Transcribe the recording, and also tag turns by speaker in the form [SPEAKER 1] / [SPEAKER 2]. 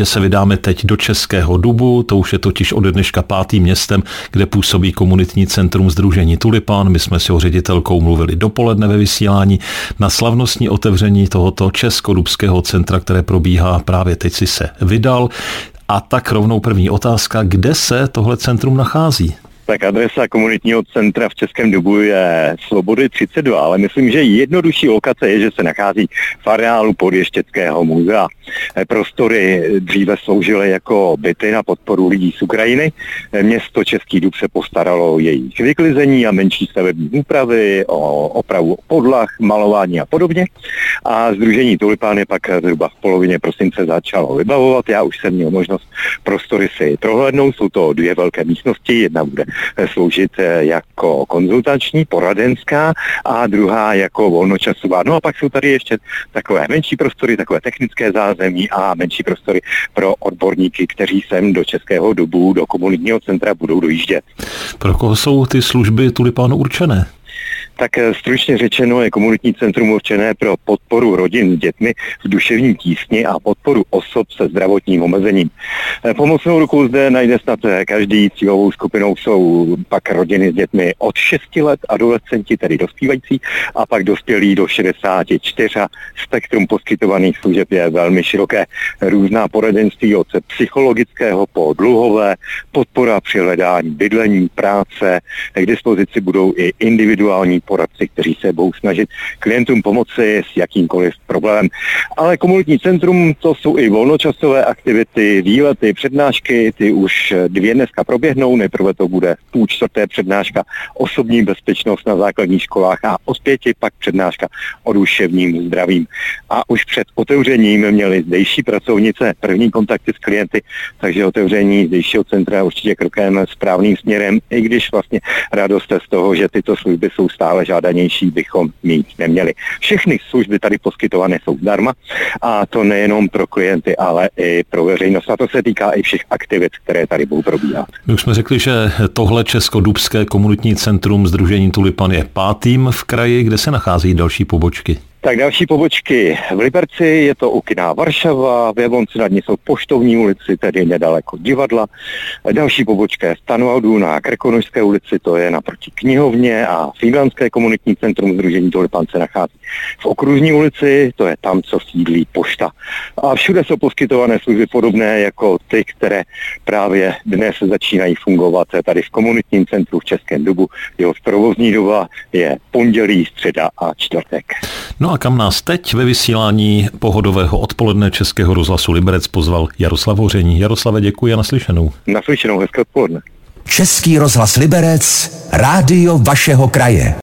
[SPEAKER 1] že se vydáme teď do Českého Dubu, to už je totiž od dneška pátým městem, kde působí komunitní centrum Združení Tulipan. My jsme s jeho ředitelkou mluvili dopoledne ve vysílání na slavnostní otevření tohoto Českodubského centra, které probíhá právě teď si se vydal. A tak rovnou první otázka, kde se tohle centrum nachází?
[SPEAKER 2] Tak adresa komunitního centra v Českém Dubu je Svobody 32, ale myslím, že jednodušší lokace je, že se nachází v areálu podještěckého muzea. Eh, prostory dříve sloužily jako byty na podporu lidí z Ukrajiny. Eh, město Český Dub se postaralo o jejich vyklizení a menší stavební úpravy, o opravu podlah, malování a podobně. A Združení Tulipán je pak zhruba v polovině prosince začalo vybavovat. Já už jsem měl možnost prostory si prohlédnout. Jsou to dvě velké místnosti. Jedna bude sloužit eh, jako konzultační, poradenská a druhá jako volnočasová. No a pak jsou tady ještě takové menší prostory, takové technické zázemí a menší prostory pro odborníky, kteří sem do Českého dobu, do komunitního centra budou dojíždět.
[SPEAKER 1] Pro koho jsou ty služby tulipánu určené?
[SPEAKER 2] Tak eh, stručně řečeno je komunitní centrum určené pro podporu rodin s dětmi v duševním tísni a podporu osob se zdravotním omezením. Eh, pomocnou ruku zde najde snad eh, každý cílovou skupinou jsou pak rodiny s dětmi od 6 let, adolescenti, tedy dospívající, a pak dospělí do 64. Spektrum poskytovaných služeb je velmi široké. Různá poradenství od psychologického po dluhové, podpora při hledání bydlení, práce, k dispozici budou i individuální poradci, kteří se budou snažit klientům pomoci s jakýmkoliv problémem. Ale komunitní centrum to jsou i volnočasové aktivity, výlety, přednášky, ty už dvě dneska proběhnou, nejprve to bude půl čtvrté přednáška osobní bezpečnost na základních školách a od pěti pak přednáška o duševním zdravím. A už před otevřením měli zdejší pracovnice první kontakty s klienty, takže otevření zdejšího centra určitě krokem správným směrem, i když vlastně radost z toho, že tyto služby jsou stále ale žádanější bychom mít neměli. Všechny služby tady poskytované jsou zdarma a to nejenom pro klienty, ale i pro veřejnost. A to se týká i všech aktivit, které tady budou probíhat.
[SPEAKER 1] My už jsme řekli, že tohle Česko-Dubské komunitní centrum Združení Tulipan je pátým v kraji, kde se nachází další pobočky.
[SPEAKER 2] Tak další pobočky v Liberci, je to u kina Varšava, v Jablonci nad ní jsou Poštovní ulici, tedy nedaleko divadla. Další pobočka je v Tanuadu na Krkonožské ulici, to je naproti knihovně a Finlandské komunitní centrum Združení Tulipan se nachází v Okružní ulici, to je tam, co sídlí pošta. A všude jsou poskytované služby podobné jako ty, které právě dnes začínají fungovat tady v komunitním centru v Českém Dubu. Jeho provozní doba je pondělí, středa a čtvrtek.
[SPEAKER 1] No a kam nás teď ve vysílání pohodového odpoledne Českého rozhlasu Liberec pozval Jaroslav Hoření. Jaroslave, děkuji a naslyšenou.
[SPEAKER 2] Naslyšenou, hezké odpoledne.
[SPEAKER 3] Český rozhlas Liberec, rádio vašeho kraje.